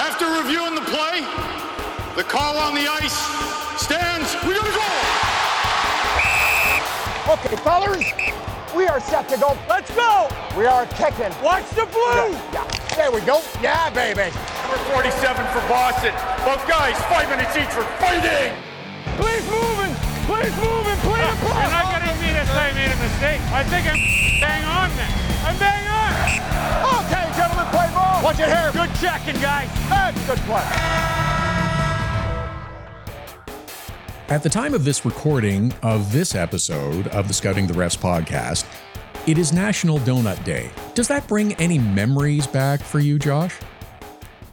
After reviewing the play, the call on the ice stands. We gotta go! Okay, fellas, we are set to go. Let's go! We are kicking. Watch the blue! Yeah, there we go. Yeah, baby. Number 47 for Boston. Both guys, five minutes each for fighting! Please moving! Please moving! Please ah, play! You're not getting me to say I made a mistake. I think I'm bang on then. I'm bang on. Okay, gentlemen, play ball. Watch it here. Good checking, guys. And good play. At the time of this recording of this episode of the Scouting the Refs podcast, it is National Donut Day. Does that bring any memories back for you, Josh?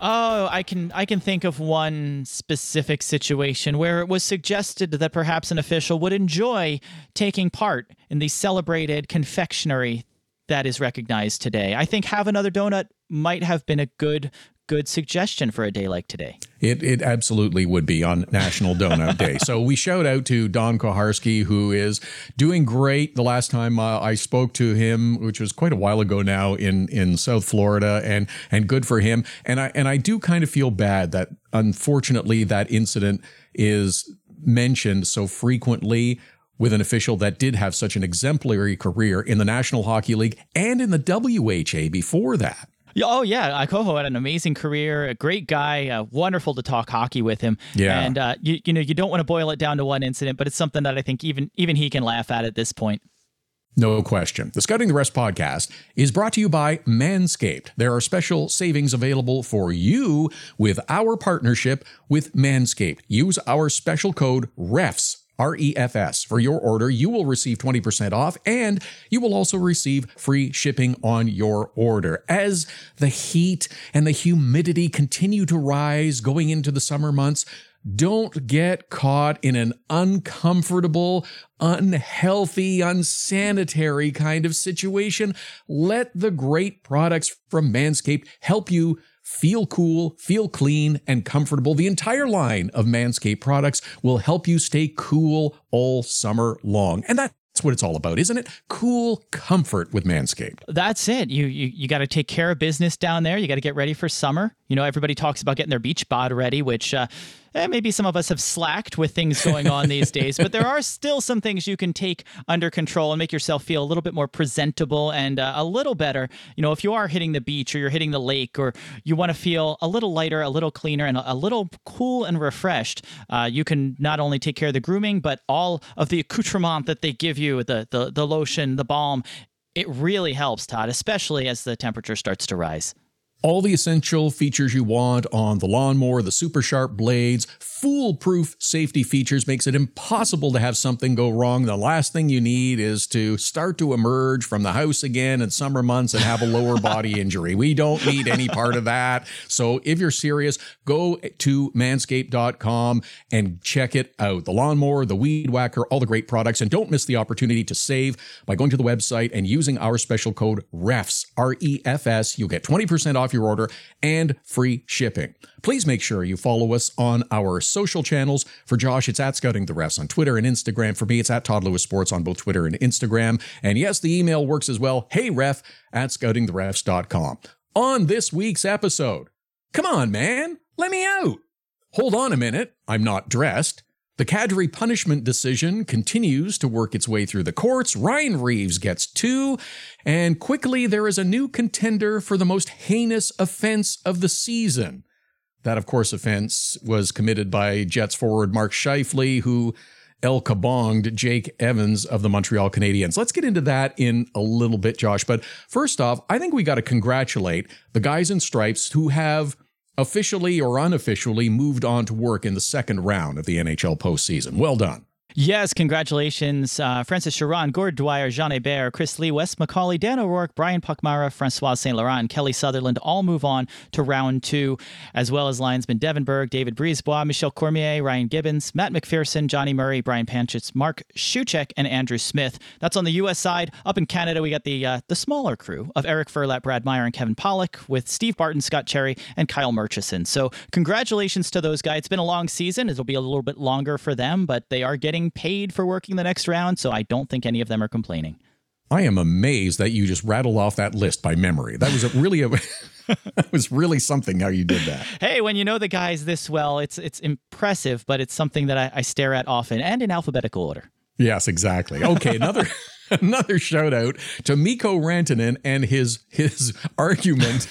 Oh, I can I can think of one specific situation where it was suggested that perhaps an official would enjoy taking part in the celebrated confectionery that is recognized today. I think have another donut might have been a good good suggestion for a day like today. It, it absolutely would be on National Donut Day. So we shout out to Don Koharski, who is doing great. The last time uh, I spoke to him, which was quite a while ago now in, in South Florida, and and good for him. And I and I do kind of feel bad that unfortunately that incident is mentioned so frequently with an official that did have such an exemplary career in the National Hockey League and in the WHA before that. Oh yeah, Akoho had an amazing career, a great guy, uh, wonderful to talk hockey with him. Yeah. and uh, you you know you don't want to boil it down to one incident, but it's something that I think even even he can laugh at at this point. No question. The Scouting the Refs podcast is brought to you by Manscaped. There are special savings available for you with our partnership with Manscaped. Use our special code REFS. R-E-F-S. For your order, you will receive 20% off and you will also receive free shipping on your order. As the heat and the humidity continue to rise going into the summer months, don't get caught in an uncomfortable, unhealthy, unsanitary kind of situation. Let the great products from Manscaped help you feel cool, feel clean, and comfortable. The entire line of Manscaped products will help you stay cool all summer long. And that's what it's all about, isn't it? Cool comfort with Manscaped. That's it. You you, you got to take care of business down there. You got to get ready for summer. You know, everybody talks about getting their beach bod ready, which uh, eh, maybe some of us have slacked with things going on these days. But there are still some things you can take under control and make yourself feel a little bit more presentable and uh, a little better. You know, if you are hitting the beach or you're hitting the lake or you want to feel a little lighter, a little cleaner, and a, little cool and refreshed, uh, you can not only take care of the grooming, but all of the accoutrement that they give you the the, the lotion, the balm. It really helps, Todd, especially as the temperature starts to rise. All the essential features you want on the lawnmower, the super sharp blades, foolproof safety features makes it impossible to have something go wrong. The last thing you need is to start to emerge from the house again in summer months and have a lower body injury. We don't need any part of that. So if you're serious, go to manscaped.com and check it out. The lawnmower, the weed whacker, all the great products. And don't miss the opportunity to save by going to the website and using our special code REFS, R E F S. You'll get 20% off your order and free shipping. Please make sure you follow us on our social channels. For Josh, it's at Scouting the Refs on Twitter and Instagram. For me, it's at Todd Lewis Sports on both Twitter and Instagram. And yes, the email works as well. Hey, ref at scoutingtherefs.com. On this week's episode, come on, man, let me out. Hold on a minute, I'm not dressed. The Kadri punishment decision continues to work its way through the courts. Ryan Reaves gets two, and quickly there is a new contender for the most heinous offense of the season. That, of course, offense was committed by Jets forward Mark Scheifele, who El Kabonged Jake Evans of the Montreal Canadiens. Let's get into that in a little bit, Josh. But first off, I think we got to congratulate the guys in stripes who have officially or unofficially moved on to work in the second round of the NHL postseason. Well done. Yes, congratulations. Uh, Francis Charron, Gord Dwyer, Jean Hebert, Chris Lee, Wes McCauley, Dan O'Rourke, Brian Pochmara, Francois St. Laurent, Kelly Sutherland all move on to round two, as well as linesman Devin Berg, David Brisebois, Michel Cormier, Ryan Gibbons, Matt MacPherson, Jonny Murray, Bryan Pancich, Mark Shewchyk, and Andrew Smith. That's on the U.S. side. Up in Canada, we got the uh, the smaller crew of Eric Furlat, Brad Meier, and Kevin Pollock with Steve Barton, Scott Cherry, and Kyle Murchison. So congratulations to those guys. It's been a long season. It'll be a little bit longer for them, but they are getting paid for working the next round, so I don't think any of them are complaining. I am amazed that you just rattled off that list by memory. That was a really a that was really something how you did that. Hey, when you know the guys this well, it's it's impressive, but it's something that I, I stare at often and in alphabetical order. Yes, exactly. Okay, another another shout out to Mikko Rantanen and his his argument.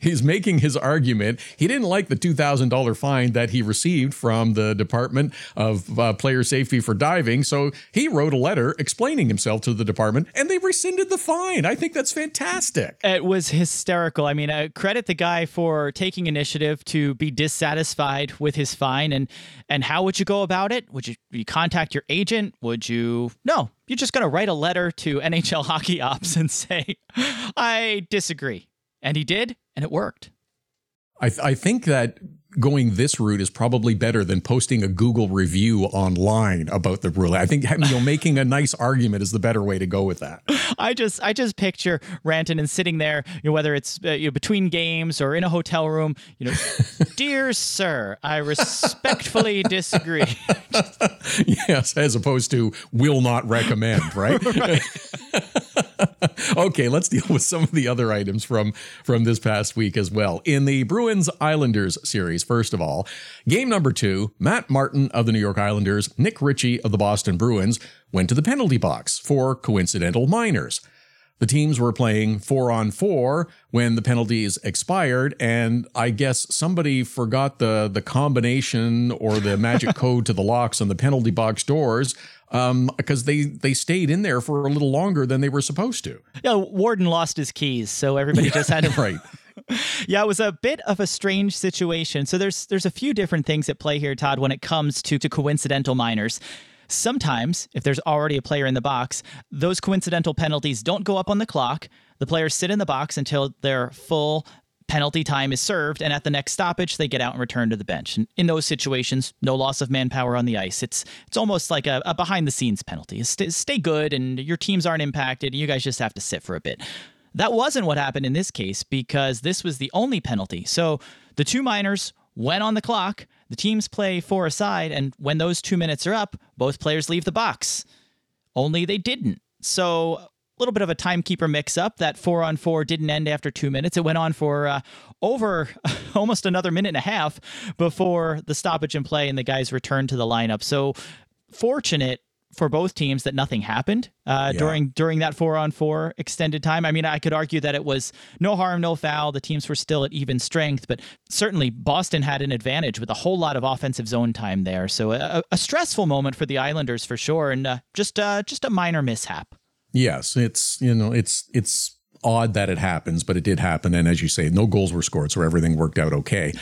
He's making his argument. He didn't like the $2,000 fine that he received from the Department of uh, Player Safety for diving. So he wrote a letter explaining himself to the department and they rescinded the fine. I think that's fantastic. It was hysterical. I mean, uh, credit the guy for taking initiative to be dissatisfied with his fine. And and how would you go about it? Would you, you contact your agent? Would you? No, you're just going to write a letter to NHL Hockey Ops and say, I disagree. And he did, and it worked. I, th- I think that going this route is probably better than posting a Google review online about the rule. I think you know making a nice argument is the better way to go with that. I just I just picture Rantanen sitting there, you know, whether it's uh, you know, between games or in a hotel room, you know, dear sir, I respectfully disagree. yes, as opposed to will not recommend, right? right. okay, let's deal with some of the other items from from this past week as well. In the Bruins Islanders series, first of all, game number 2, Matt Martin of the New York Islanders, Nick Ritchie of the Boston Bruins went to the penalty box for coincidental minors. The teams were playing four on four when the penalties expired, and I guess somebody forgot the the combination or the magic code to the locks on the penalty box doors um, because they they stayed in there for a little longer than they were supposed to. Yeah, Warden lost his keys, so everybody just had to right. yeah, it was a bit of a strange situation. So there's there's a few different things at play here, Todd, when it comes to to coincidental minors. Sometimes, if there's already a player in the box, those coincidental penalties don't go up on the clock. The players sit in the box until they're full penalty time is served, and at the next stoppage, they get out and return to the bench. And in those situations, no loss of manpower on the ice. It's it's almost like a, a behind the scenes penalty. Stay, stay good, and your teams aren't impacted. You guys just have to sit for a bit. That wasn't what happened in this case because this was the only penalty. So the two minors went on the clock. The teams play four aside, and when those two minutes are up, both players leave the box. Only they didn't. So little bit of a timekeeper mix up. That four on four didn't end after two minutes. It went on for uh, over almost another minute and a half before the stoppage in play and the guys returned to the lineup. So fortunate for both teams that nothing happened uh, yeah. during during that four on four extended time. I mean, I could argue that it was no harm, no foul. The teams were still at even strength, but certainly Boston had an advantage with a whole lot of offensive zone time there. So a, a stressful moment for the Islanders for sure, and uh, just uh, just a minor mishap. Yes, it's you know it's it's odd that it happens, but it did happen, and as you say, no goals were scored, so everything worked out okay.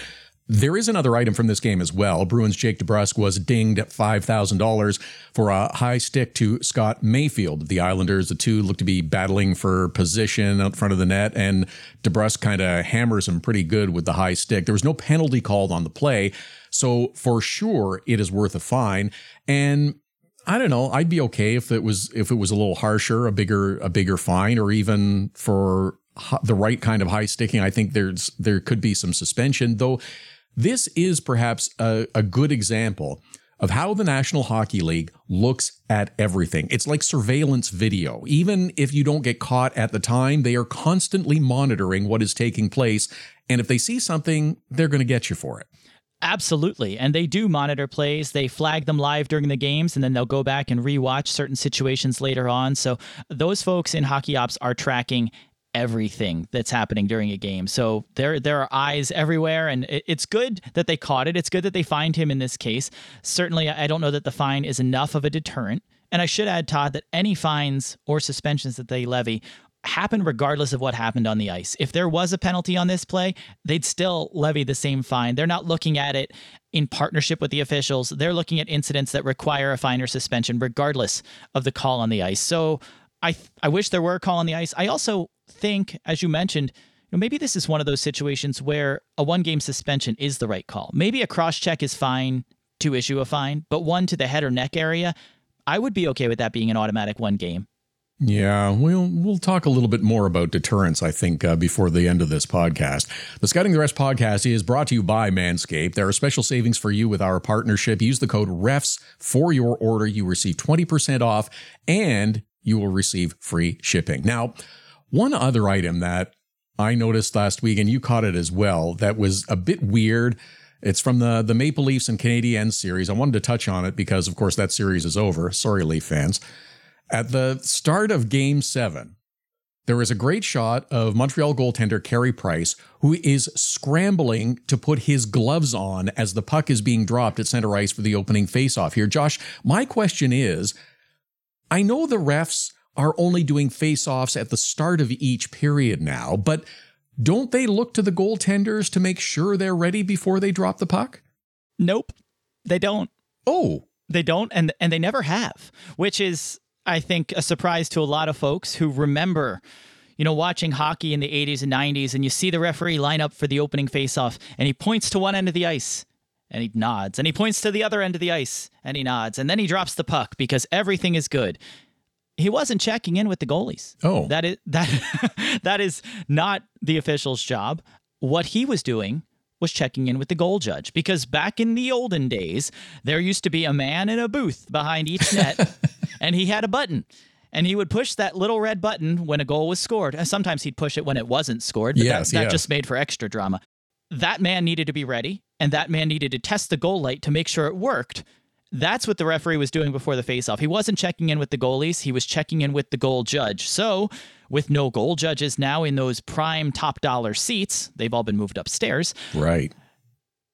There is another item from this game as well. Bruins Jake DeBrusk was dinged at $5,000 for a high stick to Scott Mayfield. of The Islanders, the two look to be battling for position out front of the net, and DeBrusk kind of hammers him pretty good with the high stick. There was no penalty called on the play, so for sure it is worth a fine. And I don't know. I'd be okay if it was if it was a little harsher, a bigger a bigger fine, or even for the right kind of high sticking. I think there's there could be some suspension, though this is perhaps a, a good example of how the National Hockey League looks at everything. It's like surveillance video. Even if you don't get caught at the time, they are constantly monitoring what is taking place. And if they see something, they're going to get you for it. Absolutely. And they do monitor plays. They flag them live during the games and then they'll go back and rewatch certain situations later on. So those folks in Hockey Ops are tracking everything that's happening during a game. So there there are eyes everywhere, and it, it's good that they caught it. It's good that they fined him in this case. Certainly, I don't know that the fine is enough of a deterrent. And I should add, Todd, that any fines or suspensions that they levy happen regardless of what happened on the ice. If there was a penalty on this play, they'd still levy the same fine. They're not looking at it in partnership with the officials. They're looking at incidents that require a fine or suspension regardless of the call on the ice. So I I wish there were a call on the ice. I also think, as you mentioned, you know, maybe this is one of those situations where a one game suspension is the right call. Maybe a cross check is fine to issue a fine, but one to the head or neck area, I would be okay with that being an automatic one game. Yeah, we'll we'll talk a little bit more about deterrence, I think, uh, before the end of this podcast. The Scouting the Refs podcast is brought to you by Manscaped. There are special savings for you with our partnership. Use the code REFS for your order. You receive 20% off and you will receive free shipping. Now, one other item that I noticed last week, and you caught it as well, that was a bit weird. It's from the the Maple Leafs and Canadiens series. I wanted to touch on it because, of course, that series is over. Sorry, Leaf fans. At the start of Game Seven, there is a great shot of Montreal goaltender Carey Price, who is scrambling to put his gloves on as the puck is being dropped at center ice for the opening faceoff. Here, Josh, my question is: I know the refs are only doing faceoffs at the start of each period now, but don't they look to the goaltenders to make sure they're ready before they drop the puck? Nope, they don't. Oh, They don't, and and they never have, which is, I think, a surprise to a lot of folks who remember, you know, watching hockey in the 80s and 90s, and you see the referee line up for the opening faceoff, and he points to one end of the ice, and he nods, and he points to the other end of the ice, and he nods, and then he drops the puck because everything is good. He wasn't checking in with the goalies. Oh. that is that that is not the official's job. What he was doing was checking in with the goal judge because back in the olden days, there used to be a man in a booth behind each net, and he had a button. And he would push that little red button when a goal was scored. And sometimes he'd push it when it wasn't scored, but Yes, that, that yes. just made for extra drama. That man needed to be ready, and that man needed to test the goal light to make sure it worked. That's what the referee was doing before the faceoff. He wasn't checking in with the goalies, he was checking in with the goal judge. So, with no goal judges now in those prime top dollar seats, they've all been moved upstairs. right.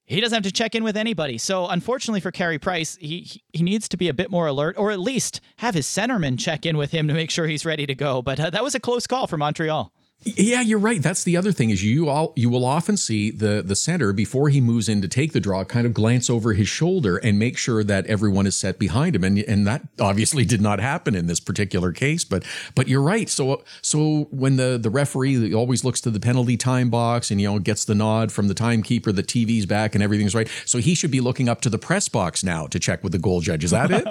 He doesn't have to check in with anybody. So, unfortunately for Carey Price, he, he needs to be a bit more alert, or at least have his centerman check in with him to make sure he's ready to go. But uh, that was a close call for Montreal. Yeah, you're right. That's the other thing is you all you will often see the the center before he moves in to take the draw kind of glance over his shoulder and make sure that everyone is set behind him and and that obviously did not happen in this particular case but but you're right. So so when the the referee always looks to the penalty time box and you know gets the nod from the timekeeper the TV's back and everything's right. So he should be looking up to the press box now to check with the goal judge. Is that it?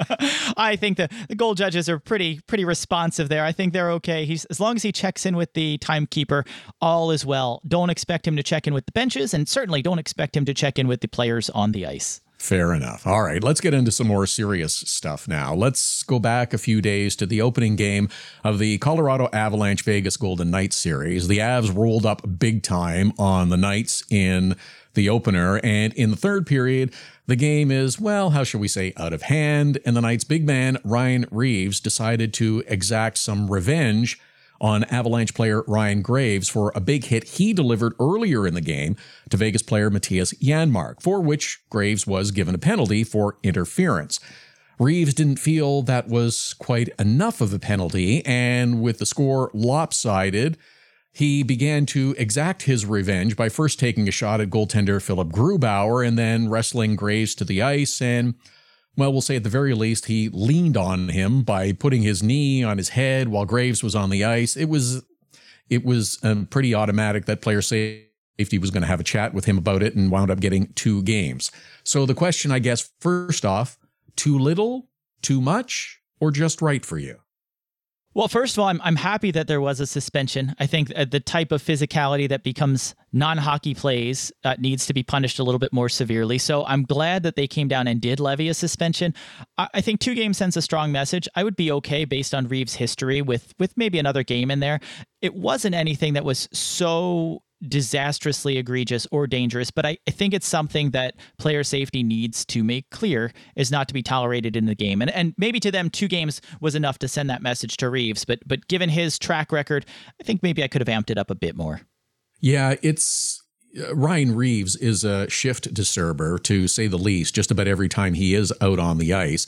I think the, the goal judges are pretty pretty responsive there. I think they're okay. He's as long as he checks in with the timekeeper, all is well. Don't expect him to check in with the benches, and certainly don't expect him to check in with the players on the ice. Fair enough. All right, let's get into some more serious stuff now. Let's go back a few days to the opening game of the Colorado Avalanche Vegas Golden Knights series. The Avs rolled up big time on the Knights in the opener, and in the third period, the game is, well, how shall we say, out of hand, and the Knights' big man, Ryan Reaves, decided to exact some revenge on Avalanche player Ryan Graves for a big hit he delivered earlier in the game to Vegas player Mattias Janmark, for which Graves was given a penalty for interference. Reaves didn't feel that was quite enough of a penalty, and with the score lopsided, he began to exact his revenge by first taking a shot at goaltender Philipp Grubauer and then wrestling Graves to the ice and well, we'll say at the very least, he leaned on him by putting his knee on his head while Graves was on the ice. It was, it was um, pretty automatic that player safety was going to have a chat with him about it and wound up getting two games. So the question, I guess, first off, too little, too much, or just right for you? Well, first of all, I'm, I'm happy that there was a suspension. I think uh, the type of physicality that becomes non hockey plays uh, needs to be punished a little bit more severely. So I'm glad that they came down and did levy a suspension. I, I think two games sends a strong message. I would be okay based on Reaves' history with with maybe another game in there. It wasn't anything that was so disastrously egregious or dangerous, but I, I think it's something that player safety needs to make clear is not to be tolerated in the game. And and maybe to them two games was enough to send that message to Reaves, but but given his track record, I think maybe I could have amped it up a bit more. Yeah, it's uh, Ryan Reaves is a shift disturber to say the least. Just about every time he is out on the ice,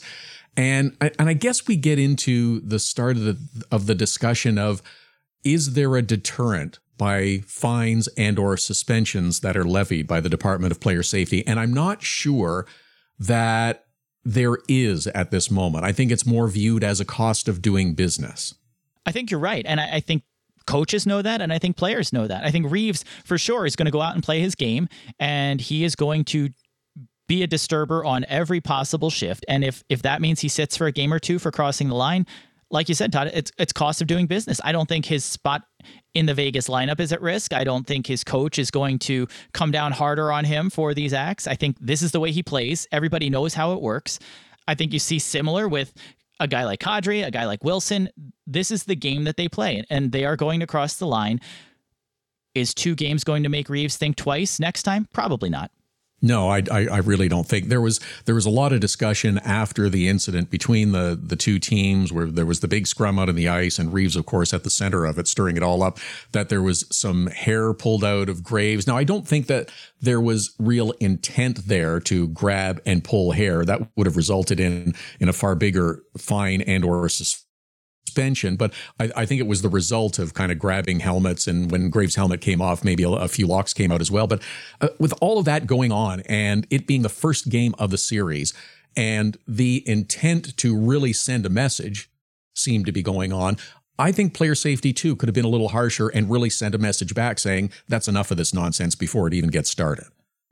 and I- and I guess we get into the start of the of the discussion of is there a deterrent by fines and or suspensions that are levied by the Department of Player Safety? And I'm not sure that there is at this moment. I think it's more viewed as a cost of doing business. I think you're right. And I, I think coaches know that. And I think players know that. I think Reaves, for sure, is going to go out and play his game. And he is going to be a disturber on every possible shift. And if if that means he sits for a game or two for crossing the line, like you said, Todd, it's it's cost of doing business. I don't think his spot in the Vegas lineup is at risk. I don't think his coach is going to come down harder on him for these acts. I think this is the way he plays. Everybody knows how it works. I think you see similar with a guy like Kadri, a guy like Wilson, this is the game that they play, and they are going to cross the line. Is two games going to make Reaves think twice next time? Probably not. No, I, I, I really don't think there was there was a lot of discussion after the incident between the the two teams where there was the big scrum out in the ice and Reaves, of course, at the center of it, stirring it all up. That there was some hair pulled out of Graves. Now, I don't think that there was real intent there to grab and pull hair. That would have resulted in in a far bigger fine and or suspension, but I, I, think it was the result of kind of grabbing helmets. And when Graves' helmet came off, maybe a, a few locks came out as well. But uh, with all of that going on and it being the first game of the series and the intent to really send a message seemed to be going on, I think player safety too could have been a little harsher and really sent a message back saying that's enough of this nonsense before it even gets started.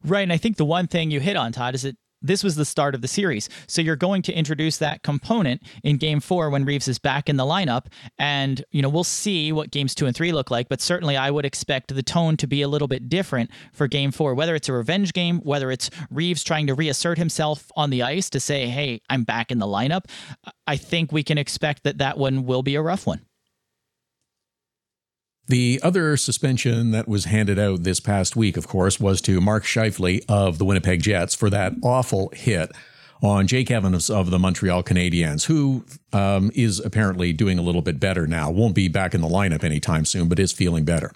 Right. And I think the one thing you hit on, Todd, is that this was the start of the series. So you're going to introduce that component in game four when Reaves is back in the lineup. And, you know, we'll see what games two and three look like, but certainly I would expect the tone to be a little bit different for game four, whether it's a revenge game, whether it's Reaves trying to reassert himself on the ice to say, hey, I'm back in the lineup. I think we can expect that that one will be a rough one. The other suspension that was handed out this past week, of course, was to Mark Scheifele of the Winnipeg Jets for that awful hit on Jake Evans of the Montreal Canadiens, who um, is apparently doing a little bit better now. Won't be back in the lineup anytime soon, but is feeling better.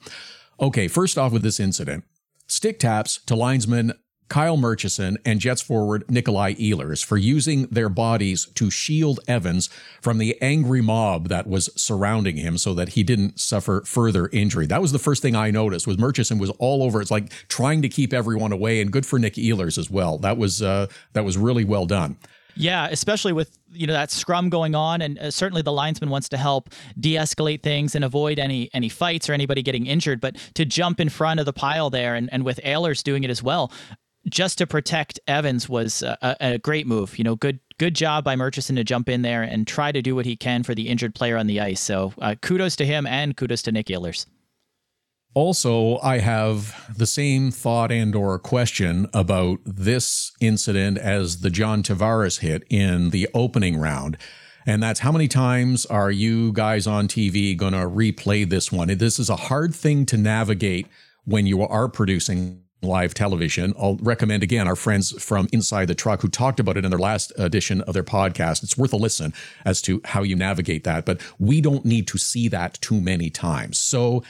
Okay, first off with this incident stick taps to linesman Kyle Murchison and Jets forward Nikolai Ehlers for using their bodies to shield Evans from the angry mob that was surrounding him so that he didn't suffer further injury. That was the first thing I noticed was Murchison was all over. It's like trying to keep everyone away and good for Nick Ehlers as well. That was uh, that was really well done. Yeah, especially with you know that scrum going on, and uh, certainly the linesman wants to help de-escalate things and avoid any any fights or anybody getting injured. But to jump in front of the pile there, and, and with Ehlers doing it as well, just to protect Evans was a, a, great move. You know, good good job by Murchison to jump in there and try to do what he can for the injured player on the ice. So uh, kudos to him and kudos to Nick Ehlers. Also, I have the same thought and or question about this incident as the John Tavares hit in the opening round. And that's how many times are you guys on TV going to replay this one? This is a hard thing to navigate when you are producing live television. I'll recommend again our friends from Inside the Truck who talked about it in their last edition of their podcast. It's worth a listen as to how you navigate that, but we don't need to see that too many times. So,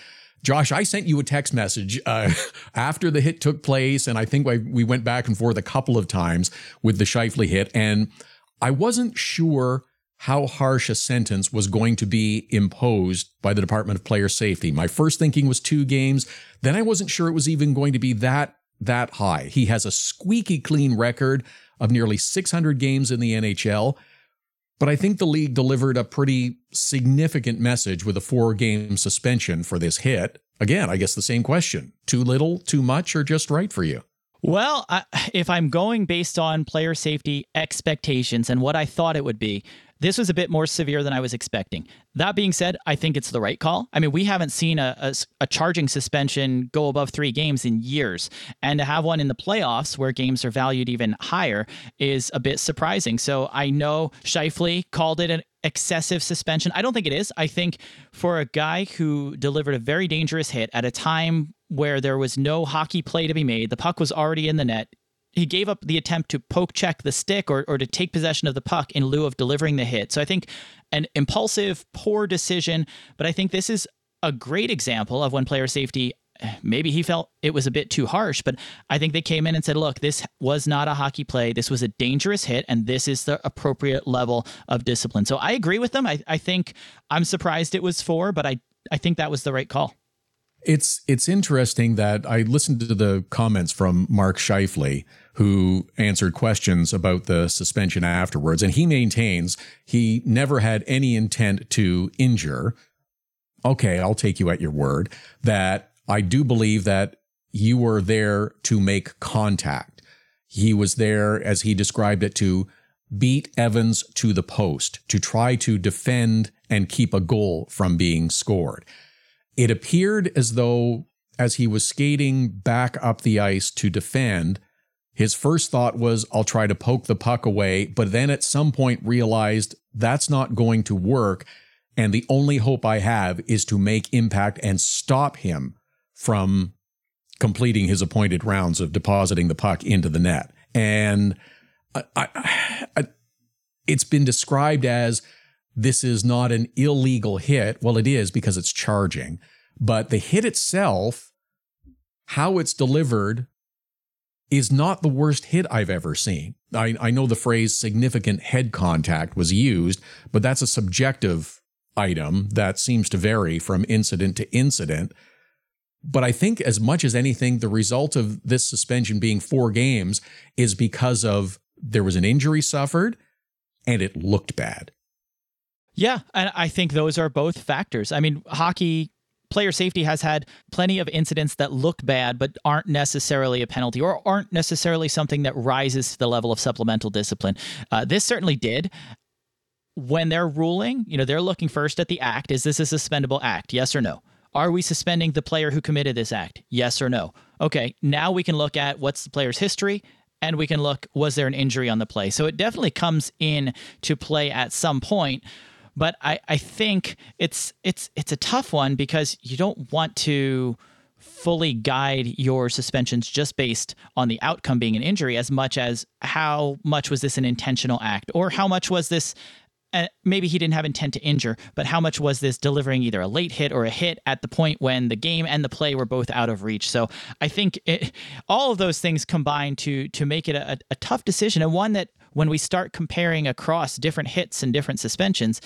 Josh, I sent you a text message uh, after the hit took place, and I think we went back and forth a couple of times with the Scheifele hit, and I wasn't sure how harsh a sentence was going to be imposed by the Department of Player Safety. My first thinking was two games. Then I wasn't sure it was even going to be that that high. He has a squeaky clean record of nearly 600 games in the NHL, but I think the league delivered a pretty significant message with a four-game suspension for this hit. Again, I guess the same question. Too little, too much, or just right for you? Well, I, if I'm going based on player safety expectations and what I thought it would be, this was a bit more severe than I was expecting. That being said, I think it's the right call. I mean, we haven't seen a, a, a, charging suspension go above three games in years. And to have one in the playoffs where games are valued even higher is a bit surprising. So I know Scheifele called it an excessive suspension. I don't think it is. I think for a guy who delivered a very dangerous hit at a time where there was no hockey play to be made, the puck was already in the net he gave up the attempt to poke check the stick or, or to take possession of the puck in lieu of delivering the hit. So I think an impulsive, poor decision, but I think this is a great example of when player safety maybe he felt it was a bit too harsh, but I think they came in and said, look, this was not a hockey play. This was a dangerous hit, and this is the appropriate level of discipline. So I agree with them. I, I think I'm surprised it was four, but I, I think that was the right call. It's it's interesting that I listened to the comments from Mark Scheifele, who answered questions about the suspension afterwards, and he maintains he never had any intent to injure. Okay, I'll take you at your word that I do believe that you were there to make contact. He was there, as he described it, to beat Evans to the post, to try to defend and keep a goal from being scored. It appeared as though, as he was skating back up the ice to defend, his first thought was, I'll try to poke the puck away, but then at some point realized That's not going to work. And the only hope I have is to make impact and stop him from completing his appointed rounds of depositing the puck into the net. And uh, I, I, I, it's been described as this is not an illegal hit. Well, it is because it's charging, but the hit itself, how it's delivered, is not the worst hit I've ever seen. I, I know the phrase significant head contact was used, but that's a subjective item that seems to vary from incident to incident. But I think, as much as anything, the result of this suspension being four games is because of there was an injury suffered and it looked bad. Yeah, and I think those are both factors. I mean, hockey player safety has had plenty of incidents that look bad but aren't necessarily a penalty or aren't necessarily something that rises to the level of supplemental discipline. Uh, this certainly did. When they're ruling, you know, they're looking first at the act. Is this a suspendable act? Yes or no? Are we suspending the player who committed this act? Yes or no? Okay, now we can look at what's the player's history and we can look was there an injury on the play. So it definitely comes in to play at some point but I, I think it's it's it's a tough one because you don't want to fully guide your suspensions just based on the outcome being an injury as much as how much was this an intentional act or how much was this uh, maybe he didn't have intent to injure, but how much was this delivering either a late hit or a hit at the point when the game and the play were both out of reach? So I think it, all of those things combine to to make it a, a tough decision and one that when we start comparing across different hits and different suspensions,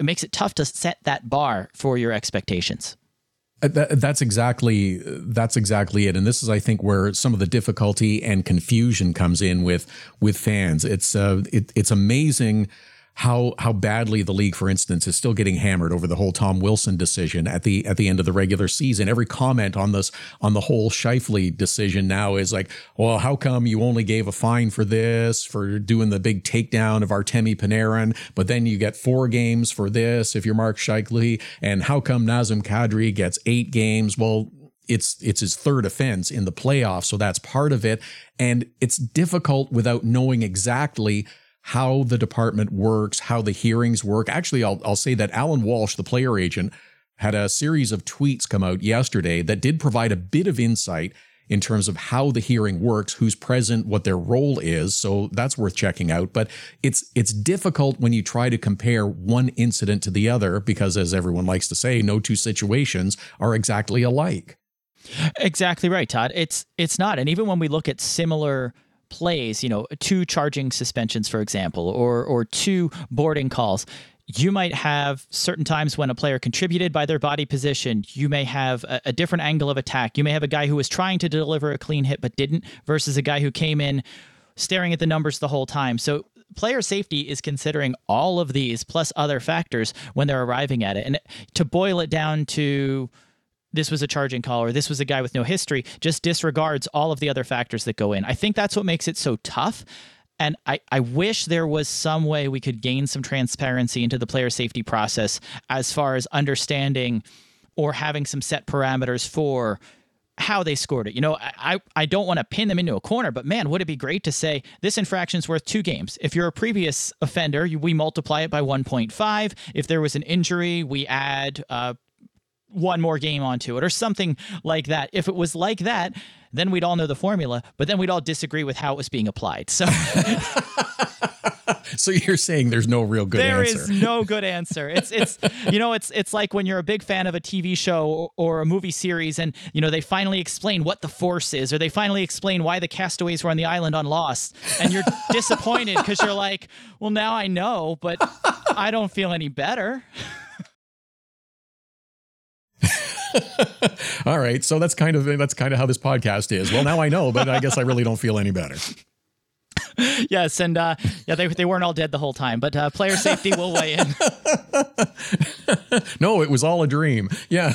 it makes it tough to set that bar for your expectations. Uh, that, that's exactly that's exactly it, and this is, I think, where some of the difficulty and confusion comes in with with fans. It's uh, it, it's amazing how how badly the league, for instance, is still getting hammered over the whole Tom Wilson decision at the at the end of the regular season. Every comment on this on the whole Scheifele decision now is like, well, how come you only gave a fine for this for doing the big takedown of Artemi Panarin, but then you get four games for this if you're Mark Scheifele, and how come Nazem Kadri gets eight games? Well, it's it's his third offense in the playoffs, so that's part of it, and it's difficult without knowing exactly how the department works, how the hearings work. Actually, I'll, I'll say that Allan Walsh, the player agent, had a series of tweets come out yesterday that did provide a bit of insight in terms of how the hearing works, who's present, what their role is. So that's worth checking out. But it's it's difficult when you try to compare one incident to the other because as everyone likes to say, no two situations are exactly alike. Exactly right, Todd. It's it's not. And even when we look at similar plays, you know, two charging suspensions, for example, or or two boarding calls. You might have certain times when a player contributed by their body position. You may have a, a different angle of attack. You may have a guy who was trying to deliver a clean hit but didn't, versus a guy who came in staring at the numbers the whole time. So player safety is considering all of these plus other factors when they're arriving at it. And to boil it down to this was a charging call or this was a guy with no history just disregards all of the other factors that go in. I think that's what makes it so tough. And I, I wish there was some way we could gain some transparency into the player safety process as far as understanding or having some set parameters for how they scored it. You know, I, I don't want to pin them into a corner, but man, would it be great to say this infraction's worth two games? If you're a previous offender, we multiply it by 1.5. If there was an injury, we add uh, one more game onto it or something like that. If it was like that, then we'd all know the formula, but then we'd all disagree with how it was being applied. So So you're saying there's no real good there answer. There is no good answer. It's it's you know it's it's like when you're a big fan of a TV show or, or a movie series and you know they finally explain what the force is or they finally explain why the castaways were on the island on Lost and you're disappointed because you're like, well now I know, but I don't feel any better. All right, so that's kind of that's kind of how this podcast is. Well, now I know, but I guess I really don't feel any better. yes, and uh, yeah, they, they weren't all dead the whole time, but uh, player safety will weigh in. no, it was all a dream. Yeah.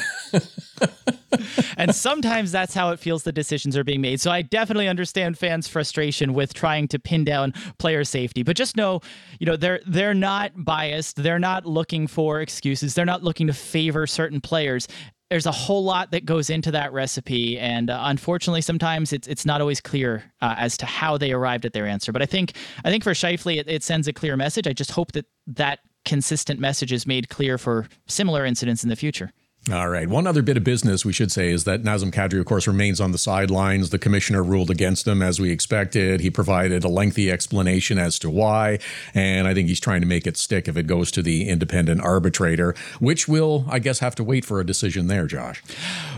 and sometimes that's how it feels the decisions are being made. So I definitely understand fans' frustration with trying to pin down player safety. But just know, you know, they're they're not biased. They're not looking for excuses. They're not looking to favor certain players there's a whole lot that goes into that recipe, and uh, unfortunately, sometimes it's it's not always clear uh, as to how they arrived at their answer. But I think I think for Scheifele, it, it, sends a clear message. I just hope that that consistent message is made clear for similar incidents in the future. All right. One other bit of business we should say is that Nazem Kadri, of course, remains on the sidelines. The commissioner ruled against him as we expected. He provided a lengthy explanation as to why. And I think he's trying to make it stick if it goes to the independent arbitrator, which will, I guess, have to wait for a decision there, Josh.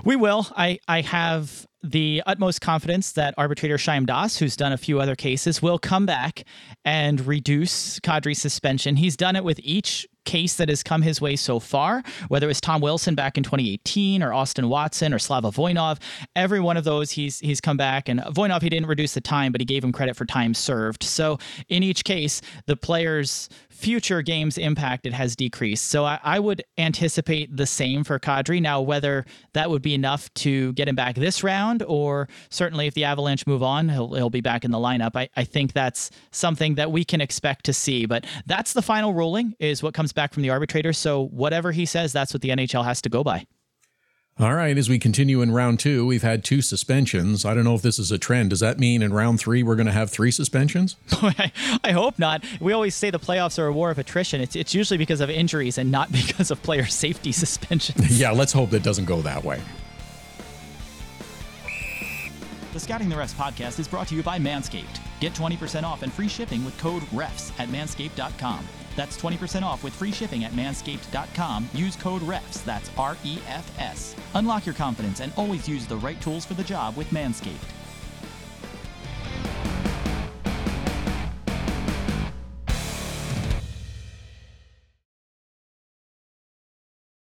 We will. I, I have the utmost confidence that arbitrator Shyam Das, who's done a few other cases, will come back and reduce Kadri's suspension. He's done it with each case that has come his way so far, whether it was Tom Wilson back in 2018 or Austin Watson or Slava Voinov, every one of those he's he's come back and Voinov he didn't reduce the time, but he gave him credit for time served. So in each case, the players future games impacted has decreased. So I, I, would anticipate the same for Kadri. Now, whether that would be enough to get him back this round, or certainly if the Avalanche move on, he'll, he'll be back in the lineup. I, I think that's something that we can expect to see. But that's the final ruling, is what comes back from the arbitrator. So whatever he says, that's what the NHL has to go by. All right, as we continue in round two, we've had two suspensions. I don't know if this is a trend. Does that mean in round three we're going to have three suspensions? I hope not. We always say the playoffs are a war of attrition. It's, it's usually because of injuries and not because of player safety suspensions. yeah, let's hope that doesn't go that way. The Scouting the Refs podcast is brought to you by Manscaped. Get 20% off and free shipping with code REFS at manscaped.com. That's 20% off with free shipping at manscaped.com. Use code REFS, that's R E F S. Unlock your confidence and always use the right tools for the job with Manscaped.